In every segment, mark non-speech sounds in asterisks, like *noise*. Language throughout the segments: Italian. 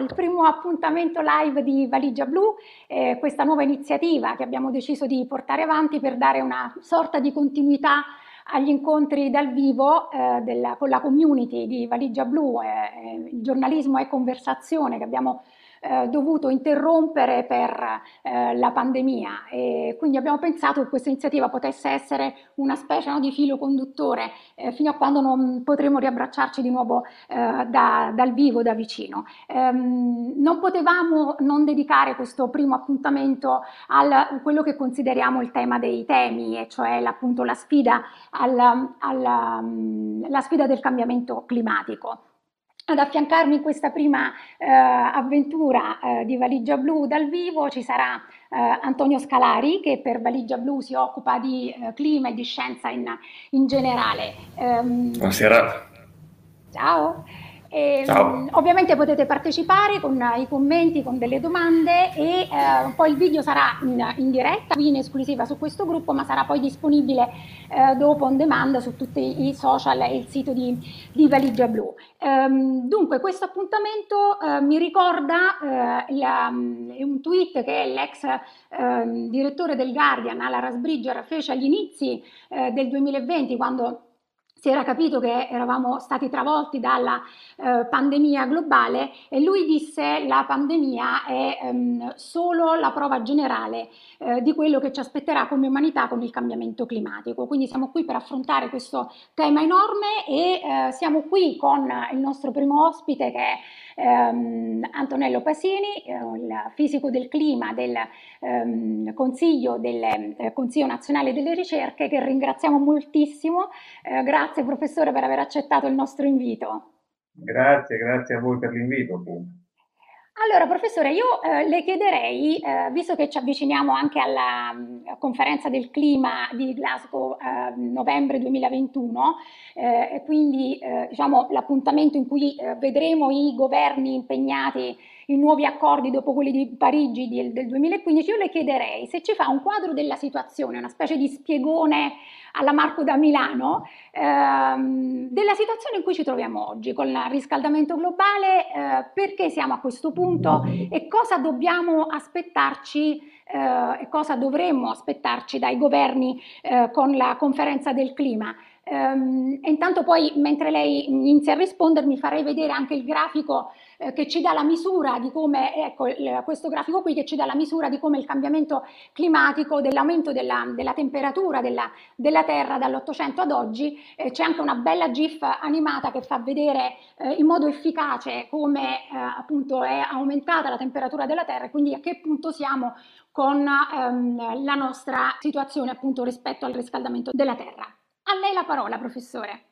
Il primo appuntamento live di Valigia Blu, eh, questa nuova iniziativa che abbiamo deciso di portare avanti per dare una sorta di continuità agli incontri dal vivo eh, della, con la community di Valigia Blu, eh, eh giornalismo e conversazione che abbiamo eh, dovuto interrompere per eh, la pandemia e quindi abbiamo pensato che questa iniziativa potesse essere una specie no, di filo conduttore eh, fino a quando non potremo riabbracciarci di nuovo eh, da, dal vivo, da vicino. Ehm, non potevamo non dedicare questo primo appuntamento a quello che consideriamo il tema dei temi, e cioè appunto la sfida, al, al, la sfida del cambiamento climatico. Ad affiancarmi in questa prima eh, avventura eh, di Valigia Blu dal vivo ci sarà eh, Antonio Scalari che per Valigia Blu si occupa di eh, clima e di scienza in, in generale. Um, Buonasera. Ciao. E, um, ovviamente potete partecipare con i commenti, con delle domande e eh, poi il video sarà in, in, diretta, qui in esclusiva su questo gruppo, ma sarà poi disponibile eh, dopo on demand su tutti i social e il sito di, di Valigia Blu. Um, dunque, questo appuntamento eh, mi ricorda eh, la, un tweet che l'ex ehm, direttore del Guardian, Ala Rasbridger, fece agli inizi eh, del 2020 quando si era capito che eravamo stati travolti dalla eh, pandemia globale e lui disse la pandemia è ehm, solo la prova generale eh, di quello che ci aspetterà come umanità con il cambiamento climatico. Quindi siamo qui per affrontare questo tema enorme e eh, siamo qui con il nostro primo ospite che è ehm, Antonello Pasini, eh, il fisico del clima del ehm, Consiglio, del eh, Consiglio Nazionale delle Ricerche, che ringraziamo moltissimo. Eh, grazie professore per aver accettato il nostro invito. Grazie, grazie a voi per l'invito. Allora, professore, io eh, le chiederei, eh, visto che ci avviciniamo anche alla mh, mm, conferenza del clima di Glasgow eh, novembre 2021, eh, e quindi eh, diciamo, l'appuntamento in cui eh, vedremo i governi impegnati in nuovi accordi dopo quelli di Parigi di, del 2015, io le chiederei se ci fa un quadro della situazione, una specie di spiegone alla Marco da Milano, ehm, della situazione in cui ci troviamo oggi con il riscaldamento globale, eh, perché siamo a questo punto e cosa dobbiamo aspettarci eh, e cosa dovremmo aspettarci dai governi eh, con la conferenza del clima. Um, e intanto poi, mentre lei inizia a rispondermi, farei vedere anche il grafico eh, che ci dà la misura di come, ecco il, questo grafico qui che ci dà la misura di come il cambiamento climatico, dell'aumento della, della, temperatura della, della Terra dall'Ottocento ad oggi, eh, c'è anche una bella GIF animata che fa vedere eh, in modo efficace come eh, appunto è aumentata la temperatura della Terra e quindi a che punto siamo con ehm, la nostra situazione appunto rispetto al riscaldamento della Terra. A lei la parola, professore.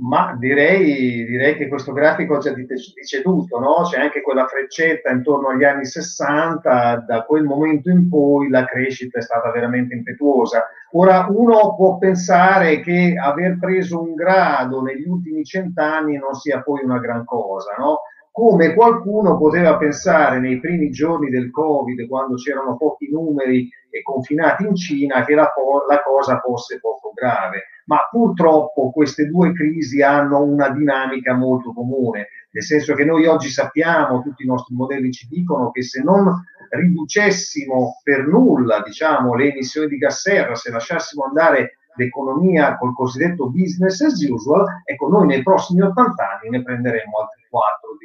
Ma direi, direi che questo grafico già dice tutto, no? C'è anche quella freccetta intorno agli anni 60, da quel momento in poi la crescita è stata veramente impetuosa. Ora uno può pensare che aver preso un grado negli ultimi cent'anni non sia poi una gran cosa, no? Come qualcuno poteva pensare nei primi giorni del Covid, quando c'erano pochi numeri e confinati in Cina, che la, la, cosa fosse poco grave. Ma purtroppo queste due crisi hanno una dinamica molto comune, nel senso che noi oggi sappiamo, tutti i nostri modelli ci dicono che se non riducessimo per nulla diciamo, le emissioni di gas serra, se lasciassimo andare l'economia col cosiddetto business as usual, ecco, noi nei prossimi 80 anni ne prenderemo altri 4 di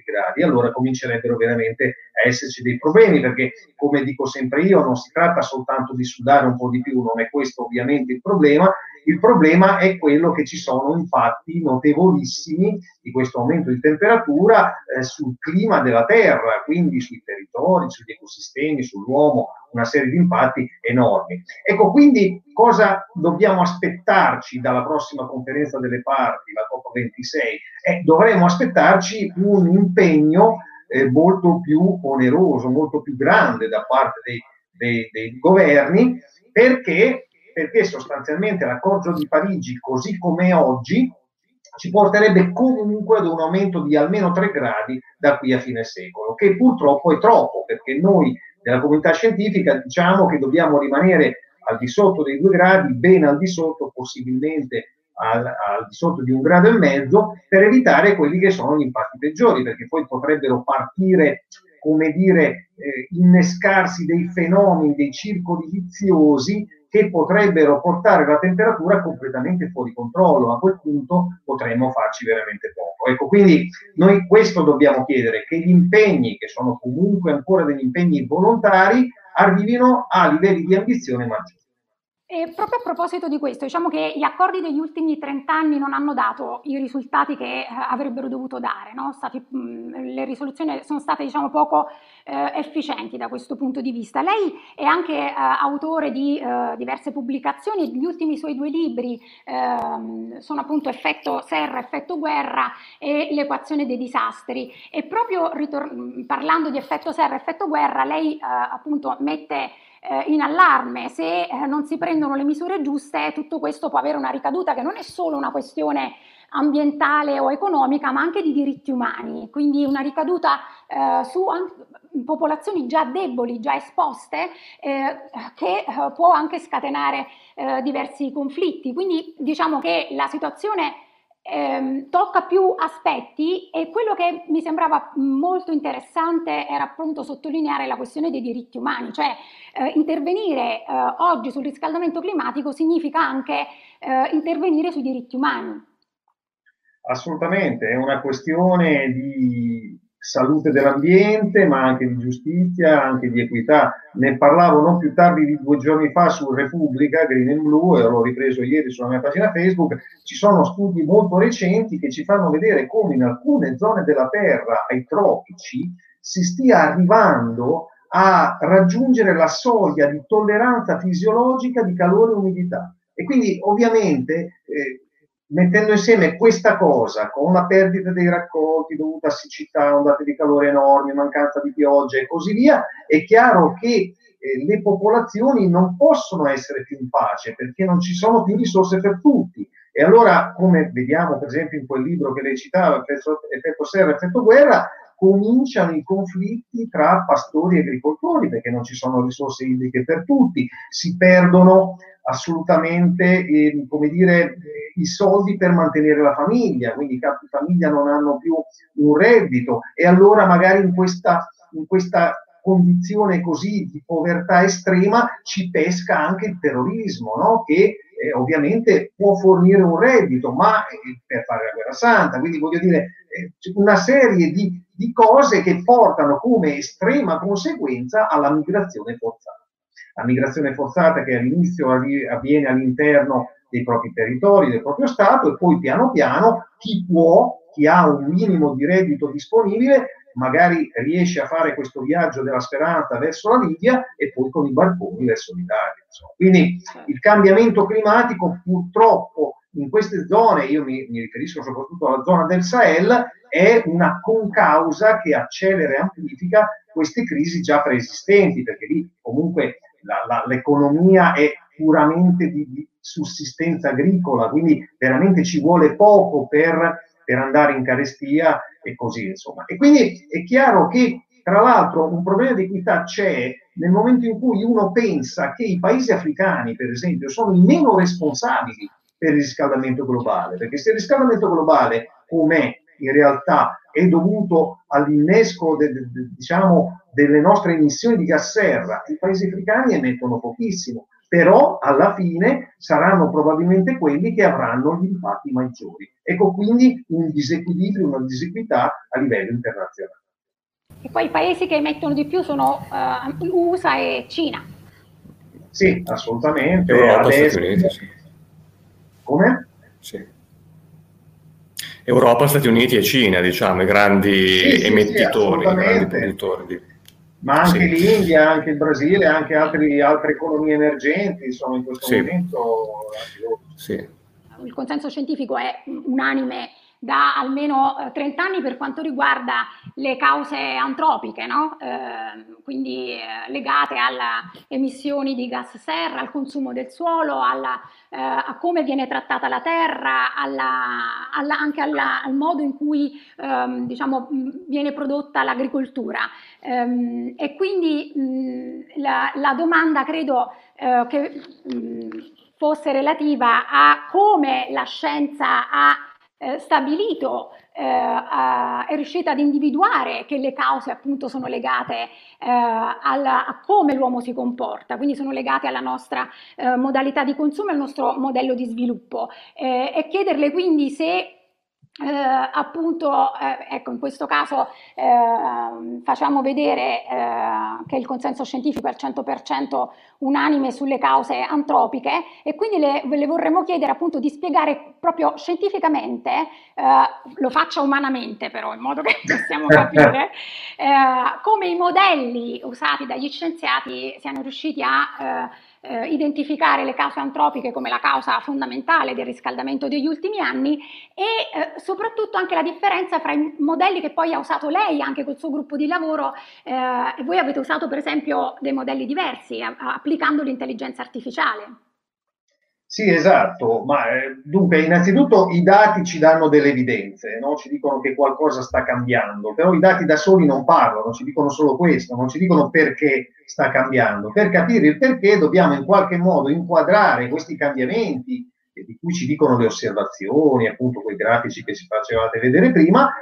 gradi, allora comincerebbero veramente a esserci dei problemi, perché come dico sempre io, non si tratta soltanto di sudare un po' di più, non è questo ovviamente il problema, Il problema è quello che ci sono impatti notevolissimi di questo aumento di temperatura eh, sul clima della Terra, quindi sui territori, sugli ecosistemi, sull'uomo, una serie di impatti enormi. Ecco, quindi cosa dobbiamo aspettarci dalla prossima conferenza delle parti, la COP26? Eh, dovremmo aspettarci un impegno eh, molto più oneroso, molto più grande da parte dei, dei, dei governi, perché, perché sostanzialmente l'accordo di Parigi, così come oggi, ci porterebbe comunque ad un aumento di almeno 3 gradi da qui a fine secolo, che purtroppo è troppo, perché noi della comunità scientifica diciamo che dobbiamo rimanere al di sotto dei 2 gradi, ben al di sotto, possibilmente al, al, di sotto di un grado e mezzo, per evitare quelli che sono gli impatti peggiori, perché poi potrebbero partire, come dire, eh, innescarsi dei fenomeni, dei circoli viziosi che potrebbero portare la temperatura completamente fuori controllo. A quel punto potremmo farci veramente poco. Ecco, quindi noi questo dobbiamo chiedere, che gli impegni, che sono comunque ancora degli impegni volontari, arrivino a livelli di ambizione maggiori. E proprio a proposito di questo, diciamo che gli accordi degli ultimi 30 anni non hanno dato i risultati che eh, avrebbero dovuto dare, no? Stati, mh, le risoluzioni sono state diciamo, poco eh, efficienti da questo punto di vista. Lei è anche eh, autore di eh, diverse pubblicazioni, gli ultimi suoi due libri ehm, sono appunto Effetto Serra, Effetto Guerra e L'equazione dei disastri. E proprio parlando di effetto serra, effetto guerra, lei eh, appunto mette eh, in allarme, se eh, non si prendono le misure giuste, tutto questo può avere una ricaduta che non è solo una questione ambientale o economica, ma anche di diritti umani, quindi una ricaduta eh, su popolazioni già deboli, già esposte, eh, che eh, può anche scatenare eh, diversi conflitti. Quindi diciamo che la situazione ehm, tocca più aspetti e quello che mi sembrava molto interessante era appunto sottolineare la questione dei diritti umani, cioè eh, intervenire eh, oggi sul riscaldamento climatico significa anche intervenire sui diritti umani. Assolutamente, è una questione di salute dell'ambiente, ma anche di giustizia, anche di equità. Ne parlavo non più tardi di due giorni fa su Repubblica, Green and Blue, e l'ho ripreso ieri sulla mia pagina Facebook. Ci sono studi molto recenti che ci fanno vedere come in alcune zone della Terra, ai tropici, si stia arrivando a raggiungere la soglia di tolleranza fisiologica di calore e umidità. E quindi ovviamente eh, mettendo insieme questa cosa con la perdita dei raccolti dovuta a siccità, ondate di calore enormi, mancanza di pioggia e così via, è chiaro che eh, le popolazioni non possono essere più in pace perché non ci sono più risorse per tutti. E allora, come vediamo per esempio in quel libro che lei citava, Effetto Serra, Effetto Guerra, cominciano i conflitti tra pastori e agricoltori perché non ci sono risorse idriche per tutti, si perdono assolutamente eh, come dire, i soldi per mantenere la famiglia, quindi i capi famiglia non hanno più un reddito e allora magari in questa, in questa condizione così di povertà estrema ci pesca anche il terrorismo, no? che eh, ovviamente può fornire un reddito, ma eh, per fare la guerra santa, quindi voglio dire eh, una serie di, di cose che portano come estrema conseguenza alla migrazione forzata la migrazione forzata che all'inizio avviene all'interno dei propri territori, del proprio Stato e poi piano piano chi può, chi ha un minimo di reddito disponibile, magari riesce a fare questo viaggio della speranza verso la Libia e poi con i barconi verso l'Italia. Insomma. Quindi il cambiamento climatico purtroppo in queste zone, io mi, mi, riferisco soprattutto alla zona del Sahel, è una concausa che accelera e amplifica queste crisi già preesistenti, perché lì comunque la, la, l'economia è puramente di, di, sussistenza agricola, quindi veramente ci vuole poco per, per andare in carestia e così insomma. E quindi è chiaro che tra l'altro un problema di equità c'è nel momento in cui uno pensa che i paesi africani, per esempio, sono i meno responsabili per il riscaldamento globale, perché se il riscaldamento globale, com'è in realtà, è dovuto all'innesco de, de, de, diciamo, delle nostre emissioni di gas serra. I paesi africani emettono pochissimo, però alla fine saranno probabilmente quelli che avranno gli impatti maggiori. Ecco quindi un disequilibrio, una disequità a livello internazionale. E poi i paesi che emettono di più sono uh, USA e Cina. Sì, assolutamente. Europa, Stati Uniti, sì. Come? Sì. Europa, Stati Uniti e Cina, diciamo, i grandi sì, emettitori, sì, i grandi produttori. Di... Ma anche sì. l'India, anche il Brasile, anche altri, altre economie emergenti sono in questo momento. Sì. Il consenso scientifico è unanime da almeno 30 eh, anni per quanto riguarda le cause antropiche, no? eh, quindi eh, legate alle emissioni di gas serra, al consumo del suolo, alla, eh, a come viene trattata la terra, alla, alla, anche al modo in cui ehm, diciamo, viene prodotta l'agricoltura. Ehm, e quindi mh, la, la, domanda credo eh, che mh, fosse relativa a come la scienza ha eh, stabilito, eh, è riuscita ad individuare che le cause appunto sono legate eh, alla, a come l'uomo si comporta, quindi sono legate alla nostra eh, modalità di consumo e al nostro modello di sviluppo. Eh, e chiederle quindi se eh, appunto, eh, ecco, in questo caso eh, facciamo vedere eh, che il consenso scientifico è al 100% unanime sulle cause antropiche e quindi le, le vorremmo chiedere appunto di spiegare proprio scientificamente, eh, lo faccia umanamente però in modo che *laughs* possiamo capire, eh, come i modelli usati dagli scienziati siano riusciti a eh, identificare le cause antropiche come la causa fondamentale del riscaldamento degli ultimi anni e eh, soprattutto anche la differenza fra i modelli che poi ha usato lei anche col suo gruppo di lavoro eh, voi avete usato per esempio dei modelli diversi a, applicando l'intelligenza artificiale. Sì, esatto, ma eh, dunque innanzitutto i dati ci danno delle evidenze, no? ci dicono che qualcosa sta cambiando, però i dati da soli non parlano, ci dicono solo questo, non ci dicono perché sta cambiando. Per capire il perché dobbiamo in qualche modo inquadrare questi cambiamenti di cui ci dicono le osservazioni, appunto quei grafici che ci facevate vedere prima, eh,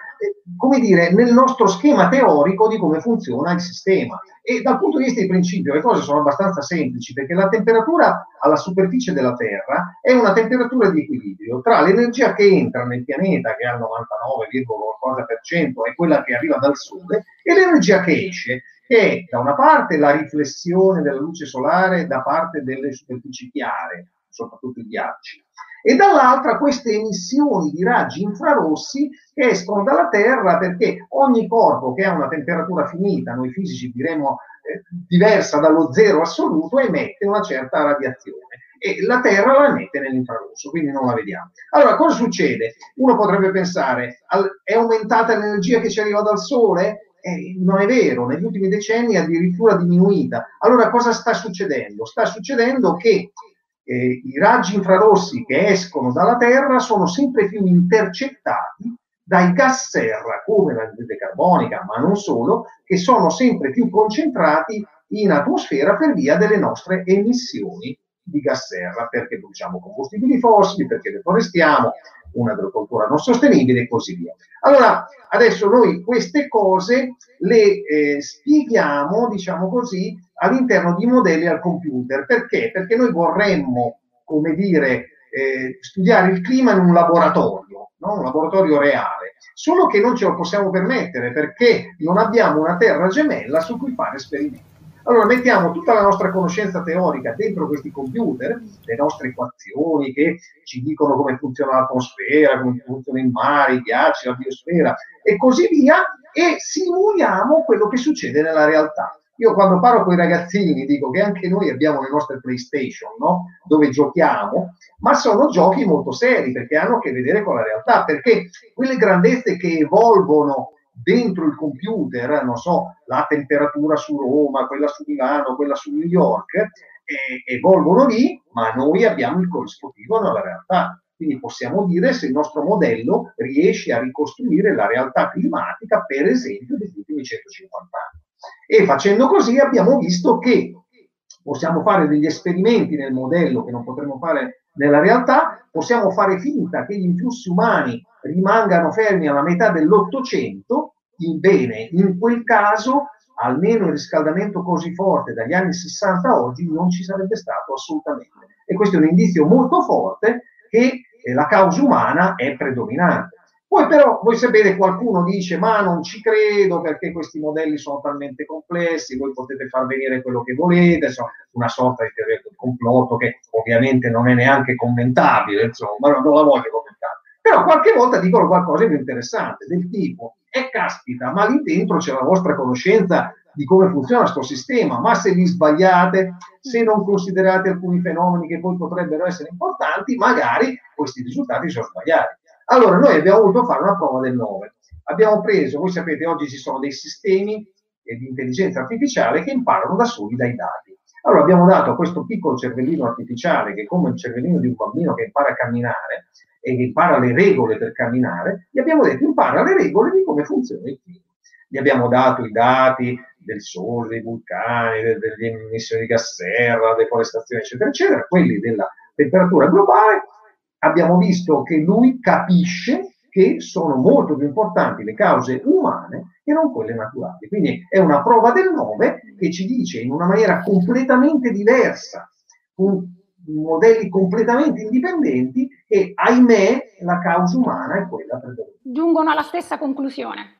come dire, nel nostro schema teorico di come funziona il sistema. E dal punto di vista di principio le cose sono abbastanza semplici, perché la temperatura alla superficie della Terra è una temperatura di equilibrio tra l'energia che entra nel pianeta, che è al 99,4% è quella che arriva dal Sole, e l'energia che esce, che è da una parte la riflessione della luce solare da parte delle superfici chiare, soprattutto i ghiacci, e dall'altra queste emissioni di raggi infrarossi che escono dalla Terra perché ogni corpo che ha una temperatura finita, noi fisici diremo eh, diversa dallo zero assoluto, emette una certa radiazione e la Terra la emette nell'infrarosso, quindi non la vediamo. Allora, cosa succede? Uno potrebbe pensare, al, è aumentata l'energia che ci arriva dal Sole? Eh, non è vero, negli ultimi decenni è addirittura diminuita. Allora cosa sta succedendo? Sta succedendo che eh, i raggi infrarossi che escono dalla Terra sono sempre più intercettati dai gas serra come l'anidride carbonica, ma non solo, che sono sempre più concentrati in atmosfera per via delle nostre emissioni di gas serra, perché produciamo combustibili fossili, perché deforestiamo, un'agricoltura non sostenibile e così via. Allora, adesso noi queste cose le eh, spieghiamo, diciamo così, all'interno di modelli al computer. Perché? Perché noi vorremmo, come dire, eh, studiare il clima in un laboratorio, no? un laboratorio reale, solo che non ce lo possiamo permettere perché non abbiamo una terra gemella su cui fare esperimenti. Allora mettiamo tutta la nostra conoscenza teorica dentro questi computer, le nostre equazioni che ci dicono come funziona l'atmosfera, come funziona il mare, i ghiacci, la biosfera e così via, e simuliamo quello che succede nella realtà. Io quando parlo con i ragazzini dico che anche noi abbiamo le nostre PlayStation, no? dove giochiamo, ma sono giochi molto seri perché hanno a che vedere con la realtà, perché quelle grandezze che evolvono dentro il computer, non so, la temperatura su Roma, quella su Milano, quella su New York, eh, evolvono lì, ma noi abbiamo il corrispettivo nella realtà. Quindi possiamo dire se il nostro modello riesce a ricostruire la realtà climatica, per esempio, degli ultimi 150 anni. E facendo così abbiamo visto che possiamo fare degli esperimenti nel modello che non potremo fare nella realtà, possiamo fare finta che gli influssi umani rimangano fermi alla metà dell'Ottocento, bene, in quel caso almeno il riscaldamento così forte dagli anni 60 a oggi non ci sarebbe stato assolutamente. E questo è un indizio molto forte che eh, la causa umana è predominante. Poi però, voi sapete, qualcuno dice ma non ci credo perché questi modelli sono talmente complessi, voi potete far venire quello che volete, insomma, una sorta di teoria del complotto che ovviamente non è neanche commentabile, insomma, non la voglio commentare. Però qualche volta dicono qualcosa di interessante, del tipo, e eh, caspita, ma lì dentro c'è la vostra conoscenza di come funziona questo sistema, ma se vi sbagliate, se non considerate alcuni fenomeni che poi potrebbero essere importanti, magari questi risultati sono sbagliati. Allora, noi abbiamo voluto fare una prova del 9. Abbiamo preso, voi sapete, oggi ci sono dei sistemi di intelligenza artificiale che imparano da soli dai dati. Allora abbiamo dato a questo piccolo cervellino artificiale, che è come il cervellino di un bambino che impara a camminare e impara le regole per camminare, gli abbiamo detto impara le regole di come funziona il clima. Gli abbiamo dato i dati del sole, dei vulcani, delle emissioni di gas serra, deforestazione, eccetera, eccetera, quelli della temperatura globale abbiamo visto che lui capisce che sono molto più importanti le cause umane che non quelle naturali. Quindi è una prova del 9 che ci dice in una maniera completamente diversa, con modelli completamente indipendenti, che ahimè la causa umana è quella predominante. Giungono alla stessa conclusione.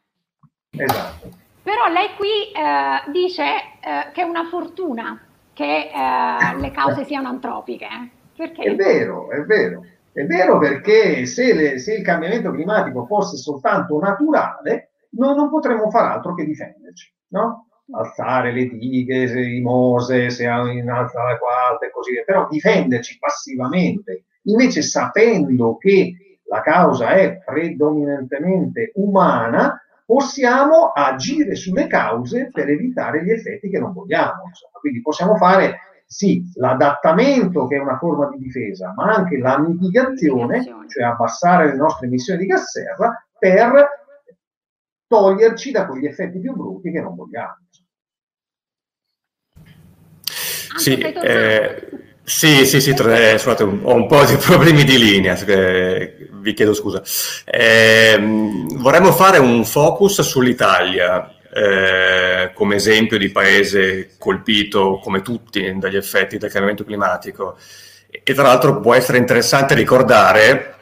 Esatto. Però lei qui eh, dice eh, che è una fortuna che eh, le cause siano antropiche. Perché? È vero, è vero. È vero perché se, le, se il cambiamento climatico fosse soltanto naturale, noi non potremmo fare altro che difenderci, no? Alzare le dighe, i mose, se in alza la quarta e così via, però difenderci passivamente, invece sapendo che la causa è predominantemente umana, possiamo agire sulle cause per evitare gli effetti che non vogliamo. Insomma. Quindi possiamo fare sì, l'adattamento che è una forma di difesa, ma anche la mitigazione, cioè abbassare le nostre emissioni di gas serra per toglierci da quegli effetti più brutti che non vogliamo. Sì, eh, sì, sì, sì, eh, scusate, ho un po' di *laughs* problemi di linea, eh, vi chiedo scusa. Eh, vorremmo fare un focus sull'Italia, eh, come esempio di paese colpito come tutti dagli effetti del cambiamento climatico. E tra l'altro può essere interessante ricordare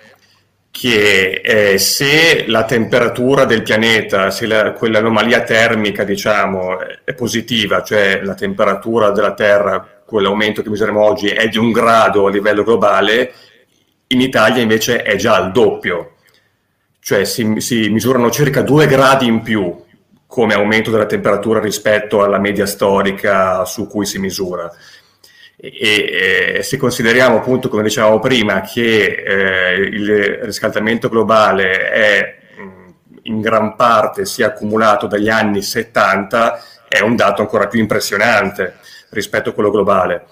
che eh, se la temperatura del pianeta, se la, quell'anomalia termica diciamo è positiva, cioè la temperatura della Terra, quell'aumento che misuriamo oggi è di un grado a livello globale, in Italia invece è già al doppio, cioè si, si misurano circa due gradi in più come aumento della temperatura rispetto alla media storica su cui si misura. E, e se consideriamo appunto, come dicevamo prima, che eh, il riscaldamento globale è in gran parte si è accumulato dagli anni 70, è un dato ancora più impressionante rispetto a quello globale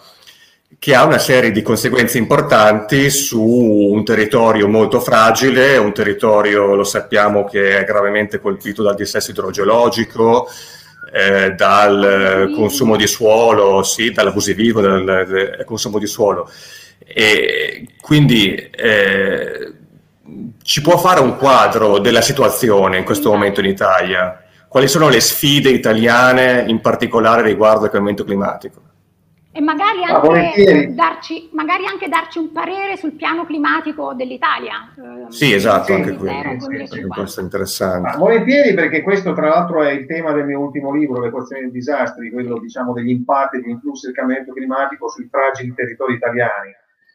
che ha una serie di conseguenze importanti su un territorio molto fragile, un territorio, lo sappiamo, che è gravemente colpito dal dissesto idrogeologico, eh, dal consumo di suolo, sì, dall'abusivismo del, del consumo di suolo. E quindi eh, ci può fare un quadro della situazione in questo momento in Italia? Quali sono le sfide italiane in particolare riguardo al cambiamento climatico? E magari anche, darci, magari anche, darci, un parere sul piano climatico dell'Italia. Eh, sì, esatto, anche quello, sì, questo è interessante. Ma volentieri perché questo tra l'altro è il tema del mio ultimo libro, Le equazioni dei disastri, quello diciamo degli impatti e degli influssi del cambiamento climatico sui fragili territori italiani.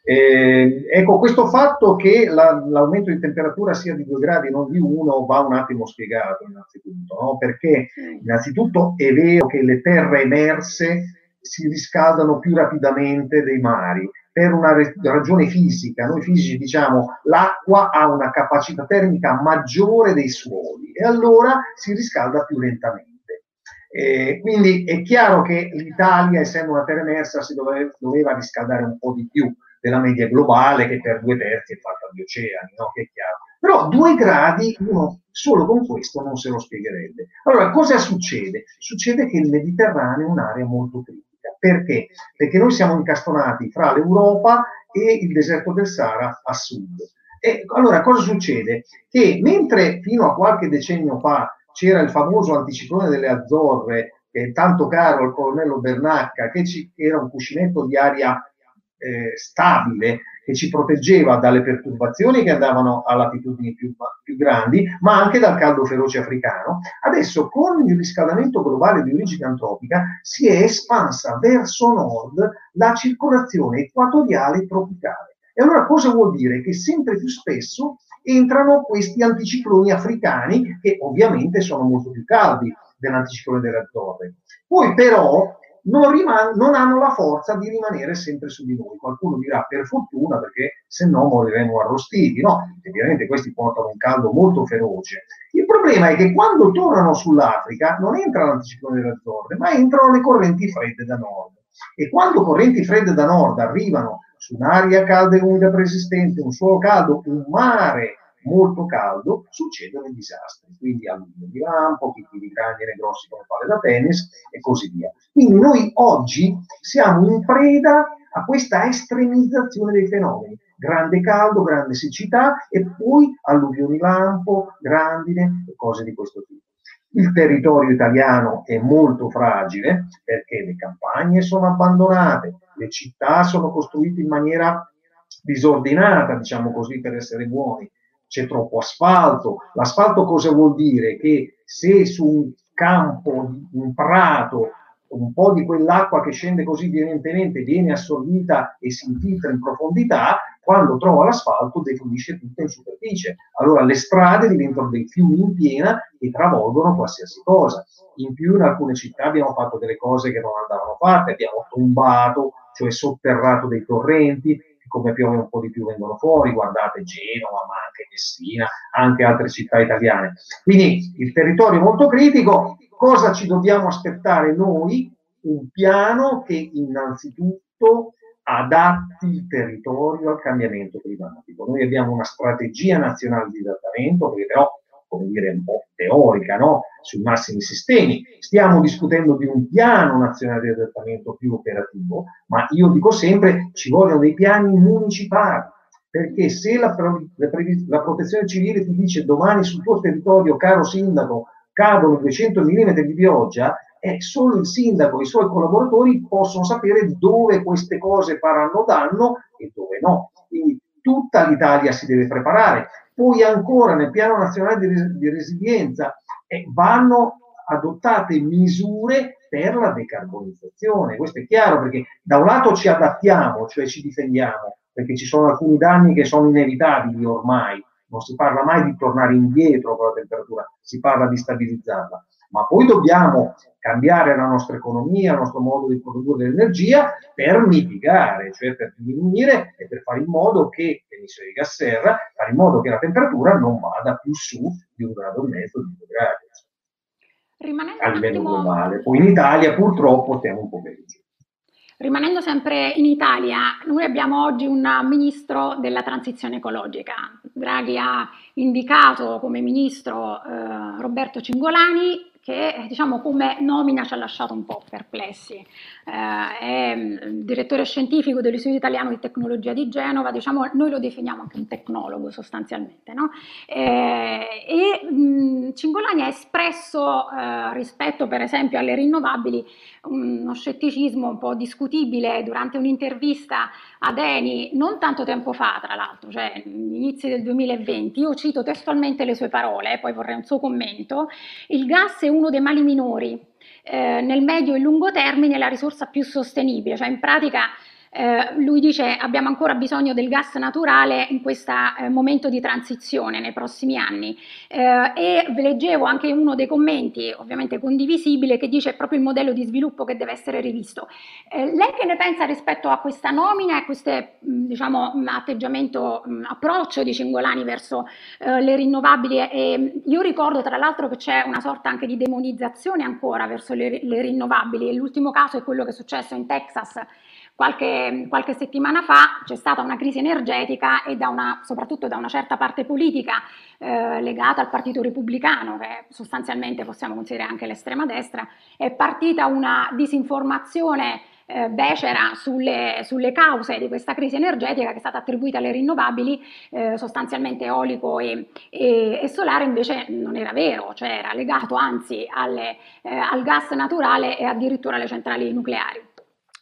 Eh, ecco, questo fatto che la, l'aumento di temperatura sia di 2 gradi e non di 1 va un attimo spiegato innanzitutto, no? perché innanzitutto è vero che le terre emerse si riscaldano più rapidamente dei mari per una ragione fisica. Noi fisici diciamo l'acqua ha una capacità termica maggiore dei suoli e allora si riscalda più lentamente. Eh, quindi è chiaro che l'Italia, essendo una terra emersa, si doveva, doveva, riscaldare un po' di più della media globale che per due terzi è fatta di oceani, no? che è chiaro. Però due gradi uno solo con questo non se lo spiegherebbe. Allora, cosa succede? Succede che il Mediterraneo è un'area molto critica. Perché? Perché noi siamo incastonati fra l'Europa e il deserto del Sahara a sud. E allora cosa succede? Che mentre fino a qualche decennio fa c'era il famoso anticiclone delle Azzorre, che è tanto caro al colonnello Bernacca, che, ci, era un cuscinetto di aria eh, stabile, che ci proteggeva dalle perturbazioni che andavano a latitudini più, più grandi, ma anche dal caldo feroce africano. Adesso con il riscaldamento globale di origine antropica si è espansa verso nord la circolazione equatoriale tropicale. E allora cosa vuol dire? Che sempre più spesso entrano questi anticicloni africani che ovviamente sono molto più caldi dell'anticiclone della torre. Poi però non, riman- non, hanno la forza di rimanere sempre su di noi. Qualcuno dirà per fortuna perché se no moriremo arrostiti. No, ovviamente questi portano un caldo molto feroce. Il problema è che quando tornano sull'Africa non entra l'anticiclone della torre, ma entrano le correnti fredde da nord. E quando correnti fredde da nord arrivano su un'aria calda e umida preesistente, un suolo caldo, un mare molto caldo, succedono i disastri. Quindi alluvioni di lampo, chicchi di grandine grossi come palle da tennis e così via. Quindi noi oggi siamo in preda a questa estremizzazione dei fenomeni. Grande caldo, grande siccità e poi alluvioni lampo, grandine e cose di questo tipo. Il territorio italiano è molto fragile perché le campagne sono abbandonate, le città sono costruite in maniera disordinata, diciamo così per essere buoni, c'è troppo asfalto. L'asfalto cosa vuol dire? Che se su un campo, un prato, un po' di quell'acqua che scende così violentemente viene assorbita e si infiltra in profondità, quando trova l'asfalto defluisce tutto in superficie. Allora le strade diventano dei fiumi in piena e travolgono qualsiasi cosa. In più in alcune città abbiamo fatto delle cose che non andavano fatte, abbiamo tombato, cioè sotterrato dei torrenti, come piove un po' di più vengono fuori, guardate Genova, ma anche Messina, anche altre città italiane. Quindi il territorio è molto critico, cosa ci dobbiamo aspettare noi? Un piano che innanzitutto adatti il territorio al cambiamento climatico. Noi abbiamo una strategia nazionale di adattamento, che però come dire, un po' teorica, no? sui massimi sistemi. Stiamo discutendo di un piano nazionale di adattamento più operativo, ma io dico sempre ci vogliono dei piani municipali, perché se la, la, la protezione civile ti dice domani sul tuo territorio, caro sindaco, cadono 200 mm di pioggia, eh, solo il sindaco e i suoi collaboratori possono sapere dove queste cose faranno danno e dove no. Quindi tutta l'Italia si deve preparare. Poi ancora nel piano nazionale di, di resilienza eh, vanno adottate misure per la decarbonizzazione. Questo è chiaro perché da un lato ci adattiamo, cioè ci difendiamo, perché ci sono alcuni danni che sono inevitabili ormai, non si parla mai di tornare indietro con la temperatura, si parla di stabilizzarla ma poi dobbiamo cambiare la nostra economia, il nostro modo di produrre l'energia per mitigare, cioè per diminuire e per fare in modo che l'emissione di gas serra, fare in modo che la temperatura non vada più su di un grado e mezzo, di due gradi. Rimanendo a livello attimo... globale. Poi in Italia purtroppo stiamo un po' peggio. Rimanendo sempre in Italia, noi abbiamo oggi un ministro della transizione ecologica. Draghi ha indicato come ministro eh, Roberto Cingolani che diciamo, come nomina ci ha lasciato un po' perplessi. Eh, è mm, direttore scientifico dell'Istituto Italiano di Tecnologia di Genova, diciamo, noi lo definiamo anche un tecnologo sostanzialmente. No? Eh, e mh, mm, Cingolani ha espresso eh, rispetto per esempio alle rinnovabili uno scetticismo un po' discutibile durante un'intervista ad Eni non tanto tempo fa, tra l'altro, cioè inizi del 2020. Io cito testualmente le sue parole, poi vorrei un suo commento. Il gas è uno dei mali minori. Eh, nel medio e lungo termine la risorsa più sostenibile, cioè in pratica eh, lui dice abbiamo ancora bisogno del gas naturale in questo eh, momento di transizione nei prossimi anni eh, e leggevo anche uno dei commenti ovviamente condivisibile che dice proprio il modello di sviluppo che deve essere rivisto. Eh, lei che ne pensa rispetto a questa nomina e a questo diciamo, atteggiamento, mh, approccio di Cingolani verso eh, le rinnovabili? E, io ricordo tra l'altro che c'è una sorta anche di demonizzazione ancora verso le, le rinnovabili e l'ultimo caso è quello che è successo in Texas Qualche, qualche, settimana fa c'è stata una crisi energetica e da una, soprattutto da una certa parte politica eh, legata al Partito Repubblicano, che sostanzialmente possiamo considerare anche l'estrema destra, è partita una disinformazione eh, becera sulle, sulle, cause di questa crisi energetica che è stata attribuita alle rinnovabili, eh, sostanzialmente eolico e, e, e, solare, invece non era vero, cioè era legato anzi alle, eh, al gas naturale e addirittura alle centrali nucleari.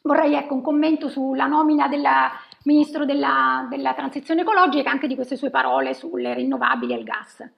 Vorrei ecco, un commento sulla nomina della ministro della, della transizione ecologica, anche di queste sue parole sulle rinnovabili e il gas.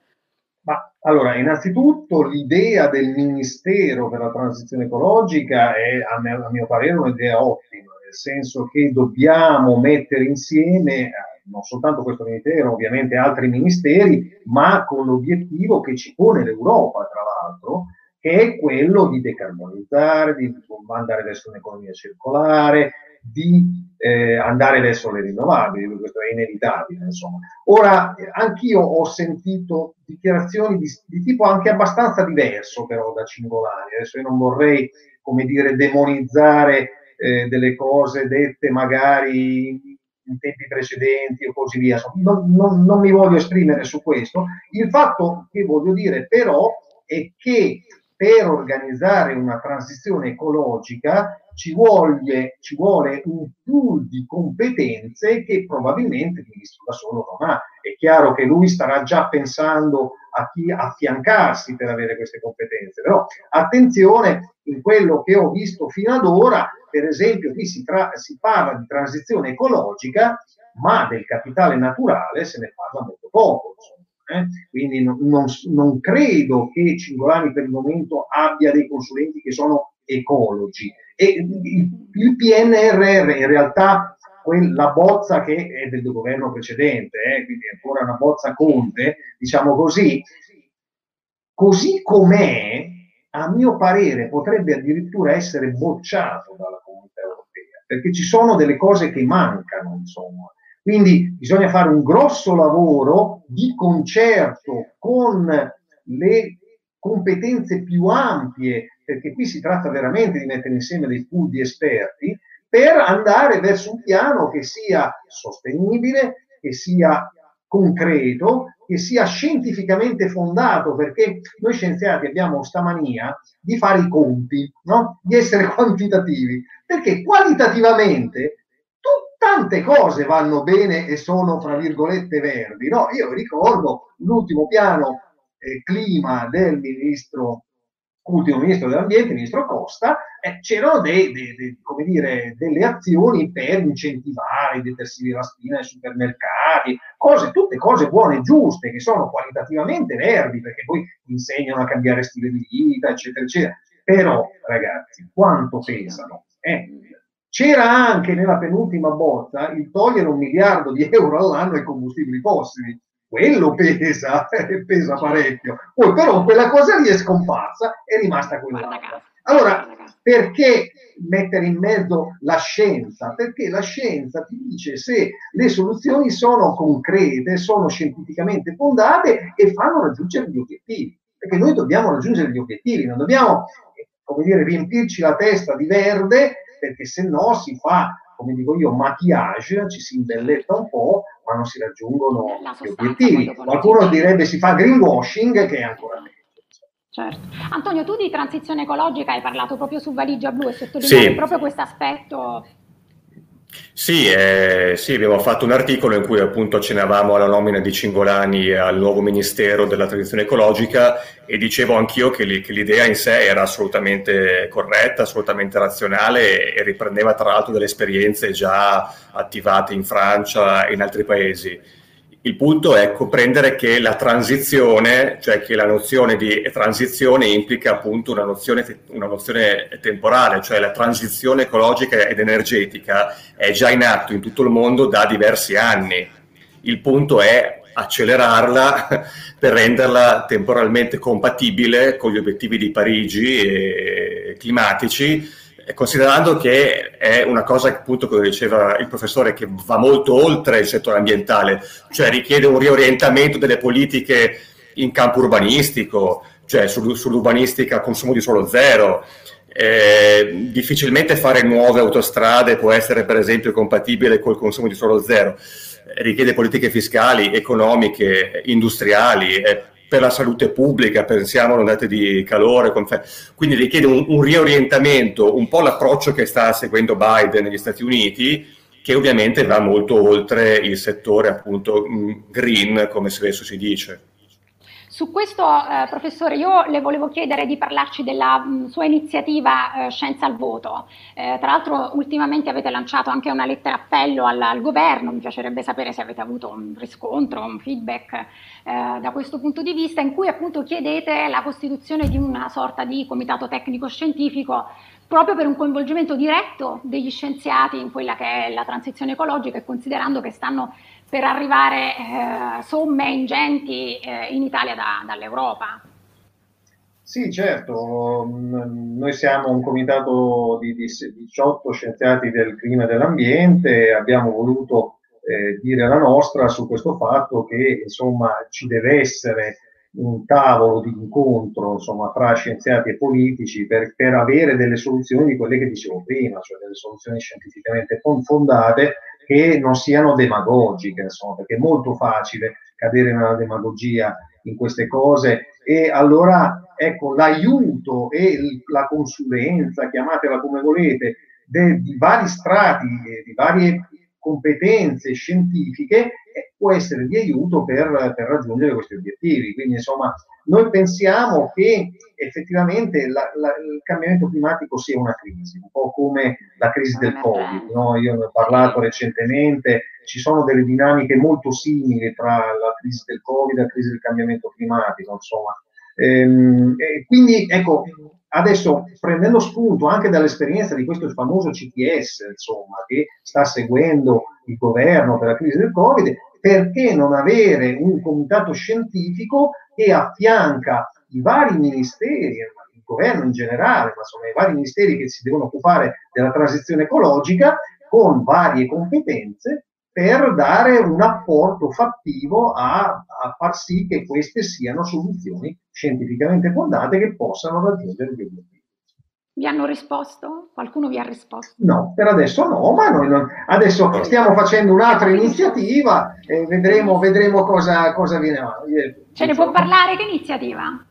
Ma allora, innanzitutto l'idea del Ministero per la transizione ecologica è, a mio, a mio parere, un'idea ottima, nel senso che dobbiamo mettere insieme eh, non soltanto questo ministero, ovviamente altri ministeri, ma con l'obiettivo che ci pone l'Europa, tra l'altro, che è quello di decarbonizzare, di andare verso un'economia circolare, di eh, andare verso le rinnovabili, questo è inevitabile. Insomma. Ora, anch'io ho sentito dichiarazioni di, di, tipo anche abbastanza diverso però da Cingolani, adesso io non vorrei, come dire, demonizzare eh, delle cose dette magari in tempi precedenti o così via, non, non, non mi voglio esprimere su questo, il fatto che voglio dire però è che per organizzare una transizione ecologica ci vuole, ci vuole un pool di competenze che probabilmente il ministro da solo non ha. È chiaro che lui starà già pensando a chi affiancarsi per avere queste competenze, però attenzione in quello che ho visto fino ad ora, per esempio qui si, tra- si parla di transizione ecologica, ma del capitale naturale se ne parla molto poco. Eh? Quindi non, non, non, credo che Cingolani per il momento abbia dei consulenti che sono ecologi. E il, PNRR in realtà la bozza che è del governo precedente, eh, quindi ancora una bozza Conte, diciamo così, così com'è, a mio parere potrebbe addirittura essere bocciato dalla comunità europea, perché ci sono delle cose che mancano, insomma. Quindi bisogna fare un grosso lavoro di concerto con le competenze più ampie perché qui si tratta veramente di mettere insieme dei pool di esperti per andare verso un piano che sia sostenibile, che sia concreto, che sia scientificamente fondato, perché noi scienziati abbiamo stamania di fare i conti, no? di essere *laughs* quantitativi, perché qualitativamente tante cose vanno bene e sono, fra virgolette, verdi. No? Io ricordo l'ultimo piano eh, clima del ministro ultimo ministro dell'ambiente, ministro Costa, eh, c'erano dei, dei, dei, dire, delle azioni per incentivare i detersivi della spina nei supermercati, cose, tutte cose buone e giuste, che sono qualitativamente verdi, perché poi insegnano a cambiare stile di vita, eccetera, eccetera. Però, ragazzi, quanto pesano? Eh? C'era anche nella penultima bozza il togliere un miliardo di euro all'anno ai combustibili fossili quello pesa, *laughs* pesa parecchio. Poi però quella cosa lì è scomparsa, è rimasta quella. Allora, perché mettere in mezzo la scienza? Perché la scienza ti dice se le soluzioni sono concrete, sono scientificamente fondate e fanno raggiungere gli obiettivi. Perché noi dobbiamo raggiungere gli obiettivi, non dobbiamo, come dire, riempirci la testa di verde, perché se no si fa come dico io, maquillage, ci si imbelletta un po', ma non si raggiungono gli obiettivi. Qualcuno direbbe si fa greenwashing, che è ancora meglio. Certo. Antonio, tu di transizione ecologica hai parlato proprio su Valigia Blu e sottolineato sì. proprio questo aspetto sì, eh, sì, abbiamo fatto un articolo in cui appunto accennavamo alla nomina di Cingolani al nuovo Ministero della Transizione Ecologica e dicevo anch'io che, li, che l'idea in sé era assolutamente corretta, assolutamente razionale e riprendeva tra l'altro delle esperienze già attivate in Francia e in altri paesi. Il punto è comprendere che la transizione, cioè che la nozione di transizione implica appunto una nozione, una nozione, temporale, cioè la transizione ecologica ed energetica è già in atto in tutto il mondo da diversi anni. Il punto è accelerarla *laughs* per renderla temporalmente compatibile con gli obiettivi di Parigi e climatici considerando che è una cosa appunto come diceva il professore che va molto oltre il settore ambientale, cioè richiede un riorientamento delle politiche in campo urbanistico, cioè sull'urbanistica consumo di suolo zero. Eh, difficilmente fare nuove autostrade può essere per esempio compatibile col consumo di suolo zero, richiede politiche fiscali, economiche, industriali, eh, per la salute pubblica, pensiamo a ondate di calore, quindi richiede un, un, riorientamento, un po' l'approccio che sta seguendo Biden negli Stati Uniti, che ovviamente va molto oltre il settore appunto mm, green, come spesso si dice. Su questo, eh, professore, io le volevo chiedere di parlarci della mh, sua iniziativa eh, Scienza al Voto. Eh, tra l'altro, ultimamente avete lanciato anche una lettera appello al, al, governo, mi piacerebbe sapere se avete avuto un riscontro, un feedback eh, da questo punto di vista, in cui appunto chiedete la costituzione di una sorta di comitato tecnico scientifico proprio per un coinvolgimento diretto degli scienziati in quella che è la transizione ecologica e considerando che stanno per arrivare eh, somme ingenti eh, in Italia da, dall'Europa. Sì, certo, mm, noi siamo un comitato di, di 18 scienziati del clima e dell'ambiente, abbiamo voluto eh, dire la nostra su questo fatto che insomma ci deve essere un tavolo di incontro insomma, tra scienziati e politici per, per, avere delle soluzioni di quelle che dicevo prima, cioè delle soluzioni scientificamente fondate che non siano demagogiche, insomma, perché è molto facile cadere nella demagogia in queste cose. E allora ecco l'aiuto e la consulenza, chiamatela come volete, di vari strati, di varie competenze scientifiche può essere di aiuto per, per, raggiungere questi obiettivi. Quindi, insomma, noi pensiamo che effettivamente la, la, il cambiamento climatico sia una crisi, un po' come la crisi del Covid. No? Io ne ho parlato recentemente, ci sono delle dinamiche molto simili tra la crisi del Covid e la crisi del cambiamento climatico, insomma. Ehm, quindi, ecco, Adesso, prendendo spunto anche dall'esperienza di questo famoso CTS, insomma, che sta seguendo il governo per la crisi del Covid, perché non avere un comitato scientifico che affianca i vari ministeri, il governo in generale, ma insomma i vari ministeri che si devono occupare della transizione ecologica, con varie competenze per dare un apporto fattivo a, a, far sì che queste siano soluzioni scientificamente fondate che possano raggiungere gli obiettivi. Vi hanno risposto? Qualcuno vi ha risposto? No, per adesso no, ma noi non... adesso stiamo facendo un'altra iniziativa e vedremo, vedremo cosa, cosa viene avanti. Ce ne può parlare? Che iniziativa?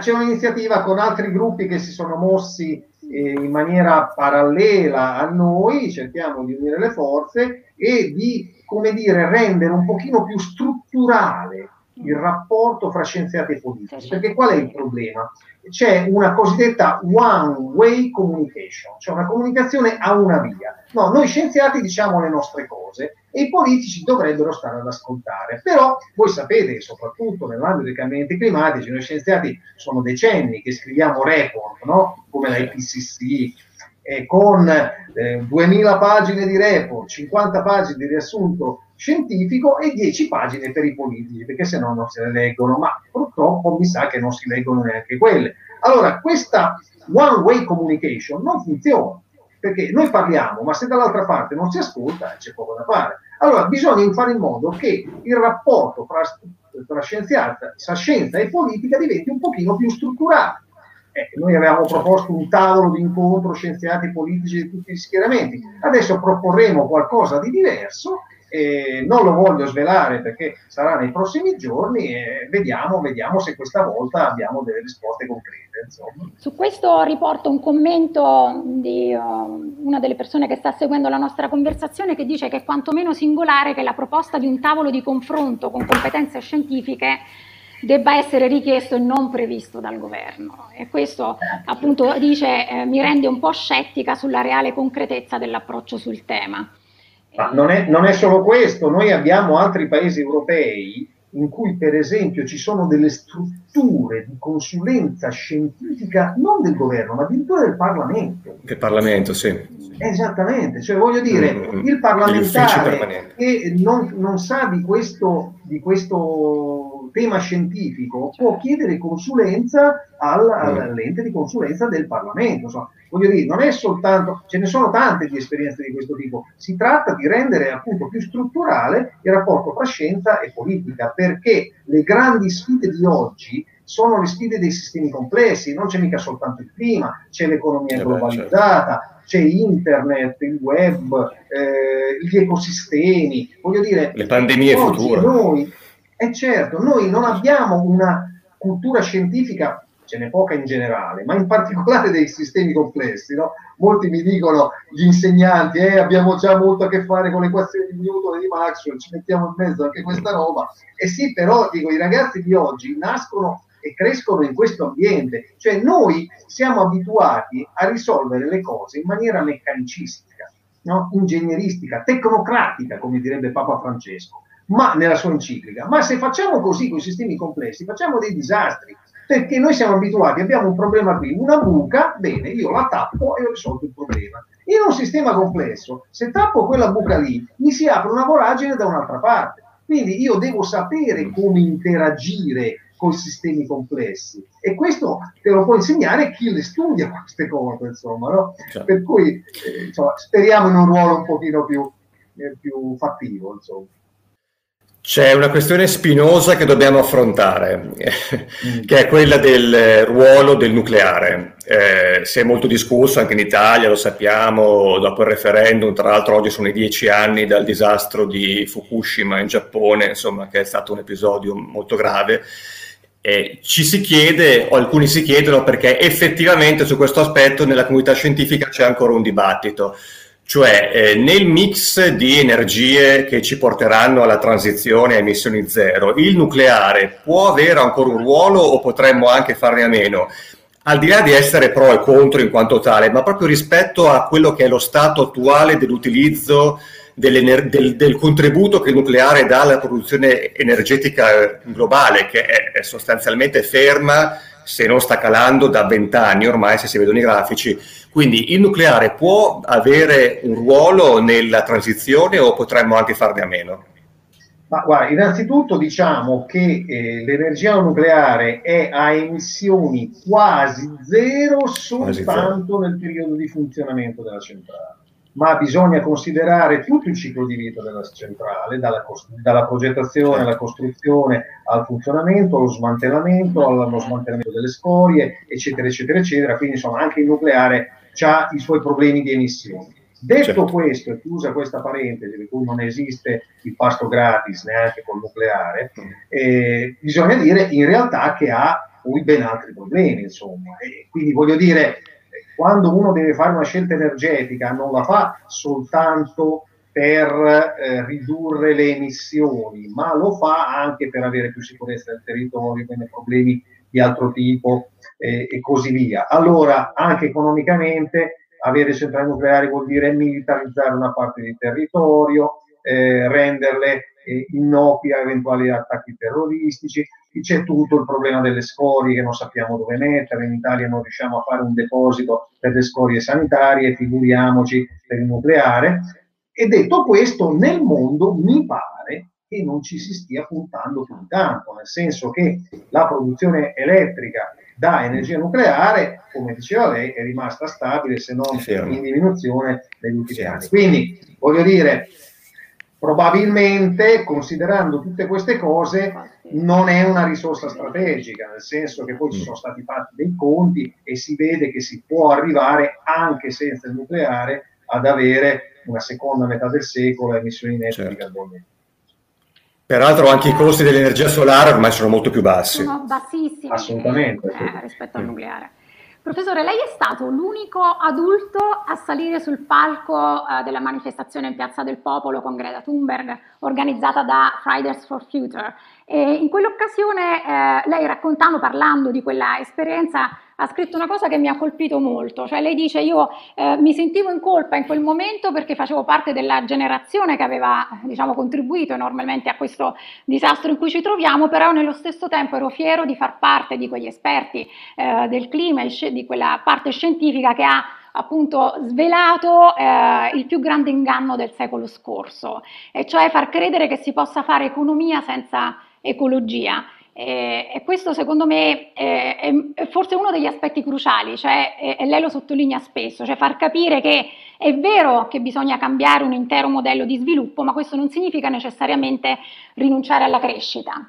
c'è un'iniziativa con altri gruppi che si sono mossi eh, in maniera parallela a noi, cerchiamo di unire le forze e di, come dire, rendere un pochino più strutturale il rapporto fra scienziati e politici. Perché qual è il problema? C'è una cosiddetta one-way communication, cioè una comunicazione a una via. No, noi scienziati diciamo le nostre cose e i politici dovrebbero stare ad ascoltare. Però voi sapete soprattutto nell'ambito dei cambiamenti climatici, noi scienziati sono decenni che scriviamo report, no? come la IPCC, eh, con eh, 2000 pagine di report, 50 pagine di riassunto scientifico e 10 pagine per i politici, perché se no non se le leggono, ma purtroppo mi sa che non si leggono neanche quelle. Allora, questa one way communication non funziona, perché noi parliamo, ma se dall'altra parte non si ascolta, c'è poco da fare. Allora, bisogna fare in modo che il rapporto tra, tra scienza e politica diventi un pochino più strutturato eh, noi avevamo proposto un tavolo di incontro scienziati politici di tutti gli schieramenti, adesso proporremo qualcosa di diverso, eh, non lo voglio svelare perché sarà nei prossimi giorni e vediamo, vediamo se questa volta abbiamo delle risposte concrete. Insomma. Su questo riporto un commento di uh, una delle persone che sta seguendo la nostra conversazione che dice che è quantomeno singolare che la proposta di un tavolo di confronto con competenze scientifiche debba essere richiesto e non previsto dal governo. E questo appunto dice eh, mi rende un po' scettica sulla reale concretezza dell'approccio sul tema. Ma non è, non è solo questo, noi abbiamo altri paesi europei in cui per esempio ci sono delle strutture di consulenza scientifica non del governo, ma addirittura del Parlamento. Del Parlamento, sì. Esattamente, cioè voglio dire, mm, il parlamentare che non, non sa di questo, di questo tema scientifico può certo. chiedere consulenza al, all'ente di consulenza del Parlamento. Insomma, voglio dire, non è soltanto, ce ne sono tante di esperienze di questo tipo, si tratta di rendere appunto più strutturale il rapporto tra scienza e politica, perché le grandi sfide di oggi sono le sfide dei sistemi complessi, non c'è mica soltanto il clima, c'è l'economia certo. globalizzata, c'è internet, il web, eh, gli ecosistemi, voglio dire, le pandemie future. Noi, e certo, noi non abbiamo una cultura scientifica ce n'è poca in generale, ma in particolare dei sistemi complessi. No? Molti mi dicono, gli insegnanti, eh, abbiamo già molto a che fare con le equazioni di Newton e di Maxwell, ci mettiamo in mezzo anche questa roba. E sì, però dico, i ragazzi di oggi nascono e crescono in questo ambiente, cioè noi siamo abituati a risolvere le cose in maniera meccanicistica, no? ingegneristica, tecnocratica, come direbbe Papa Francesco ma nella sua enciclica. Ma se facciamo così con i sistemi complessi, facciamo dei disastri, perché noi siamo abituati, abbiamo un problema qui, una buca, bene, io la tappo e ho risolto il problema. In un sistema complesso, se tappo quella buca lì, mi si apre una voragine da un'altra parte. Quindi io devo sapere come interagire con sistemi complessi e questo te lo può insegnare chi le studia queste cose, insomma, no? Certo. Per cui eh, insomma, speriamo in un ruolo un pochino più, eh, più fattivo, insomma. C'è una questione spinosa che dobbiamo affrontare, mm. *laughs* che è quella del ruolo del nucleare. Eh, si è molto discusso anche in Italia, lo sappiamo, dopo il referendum, tra l'altro oggi sono i dieci anni dal disastro di Fukushima in Giappone, insomma, che è stato un episodio molto grave. Eh, ci si chiede, o alcuni si chiedono, perché effettivamente su questo aspetto nella comunità scientifica c'è ancora un dibattito. Cioè, eh, nel mix di energie che ci porteranno alla transizione a emissioni zero, il nucleare può avere ancora un ruolo o potremmo anche farne a meno? Al di là di essere pro e contro in quanto tale, ma proprio rispetto a quello che è lo stato attuale dell'utilizzo del, del, contributo che il nucleare dà alla produzione energetica globale, che è, è sostanzialmente ferma se non sta calando da vent'anni ormai, se si vedono i grafici. Quindi il nucleare può avere un ruolo nella transizione o potremmo anche farne a meno? Ma guarda, innanzitutto diciamo che eh, l'energia nucleare è a emissioni quasi zero soltanto nel periodo di funzionamento della centrale ma bisogna considerare tutto il ciclo di vita della centrale, dalla, dalla progettazione alla costruzione al funzionamento, allo smantellamento, allo smantellamento delle scorie, eccetera, eccetera, eccetera. Quindi insomma anche il nucleare ha i suoi problemi di emissioni. Detto certo. questo, e chiusa questa parentesi, per cui non esiste il pasto gratis neanche col nucleare, mm. eh, bisogna dire in realtà che ha poi ben altri problemi, insomma. E quindi voglio dire, quando uno deve fare una scelta energetica non la fa soltanto per eh, ridurre le emissioni, ma lo fa anche per avere più sicurezza del territorio, quindi problemi di altro tipo eh, e così via. Allora, anche economicamente, avere centrali nucleari vuol dire militarizzare una parte di territorio, eh, renderle eh, innocui a eventuali attacchi terroristici, c'è tutto il problema delle scorie che non sappiamo dove mettere, in Italia non riusciamo a fare un deposito per le scorie sanitarie, figuriamoci per il nucleare. E detto questo, nel mondo mi pare che non ci si stia puntando più di tanto, nel senso che la produzione elettrica da energia nucleare, come diceva lei, è rimasta stabile, se non in diminuzione negli ultimi anni. Quindi, voglio dire, probabilmente, considerando tutte queste cose, non è una risorsa strategica, nel senso che poi ci sono stati fatti dei conti e si vede che si può arrivare anche senza il nucleare ad avere una seconda metà del secolo emissioni nette certo. di carbonio. Peraltro anche i costi dell'energia solare ormai sono molto più bassi. Sono bassissimi Assolutamente, eh, rispetto al nucleare. Professore, lei è stato l'unico adulto a salire sul palco eh, della manifestazione in Piazza del Popolo con Greta Thunberg organizzata da Fridays for Future. E in quell'occasione eh, lei raccontando, parlando di quella esperienza, ha scritto una cosa che mi ha colpito molto, cioè lei dice io eh, mi sentivo in colpa in quel momento perché facevo parte della generazione che aveva diciamo, contribuito enormemente a questo disastro in cui ci troviamo, però nello stesso tempo ero fiero di far parte di quegli esperti eh, del clima, di quella parte scientifica che ha appunto svelato eh, il più grande inganno del secolo scorso, e cioè far credere che si possa fare economia senza ecologia. Eh, e questo secondo me eh, è forse uno degli aspetti cruciali, cioè, e lei lo sottolinea spesso, cioè far capire che è vero che bisogna cambiare un intero modello di sviluppo, ma questo non significa necessariamente rinunciare alla crescita.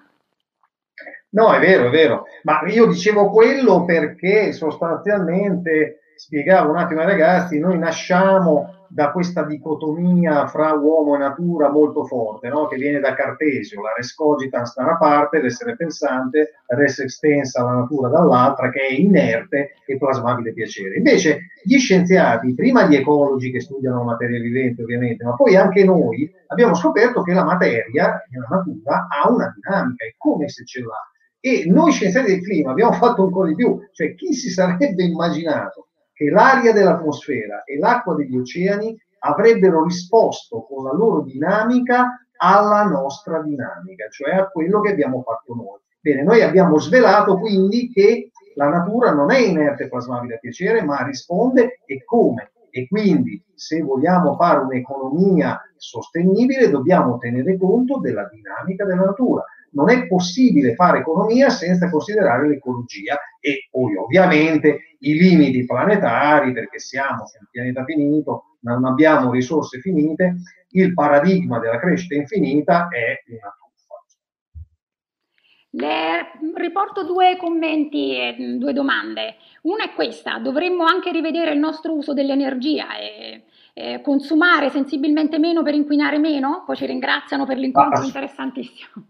No, è vero, è vero, ma io dicevo quello perché sostanzialmente spiegavo un attimo ai ragazzi, noi nasciamo da questa dicotomia fra uomo e natura molto forte, no? che viene da Cartesio, la res cogitans da una parte, l'essere pensante, res extensa la natura dall'altra, che è inerte e plasmabile piacere. Invece gli scienziati, prima gli ecologi che studiano la materia vivente ovviamente, ma poi anche noi, abbiamo scoperto che la materia nella natura ha una dinamica, è come se ce l'ha. E noi scienziati del clima abbiamo fatto ancora di più, cioè chi si sarebbe immaginato che l'aria dell'atmosfera e l'acqua degli oceani avrebbero risposto con la loro dinamica alla nostra dinamica, cioè a quello che abbiamo fatto noi. Bene, noi abbiamo svelato quindi che la natura non è inerte plasmabile a piacere, ma risponde e come. E quindi se vogliamo fare un'economia sostenibile dobbiamo tenere conto della dinamica della natura non è possibile fare economia senza considerare l'ecologia e poi ovviamente i limiti planetari, perché siamo su un pianeta finito, non abbiamo risorse finite, il paradigma della crescita infinita è una truffa. Le riporto due commenti e due domande. Una è questa, dovremmo anche rivedere il nostro uso dell'energia e, e consumare sensibilmente meno per inquinare meno? Poi ci ringraziano per l'incontro ah, interessantissimo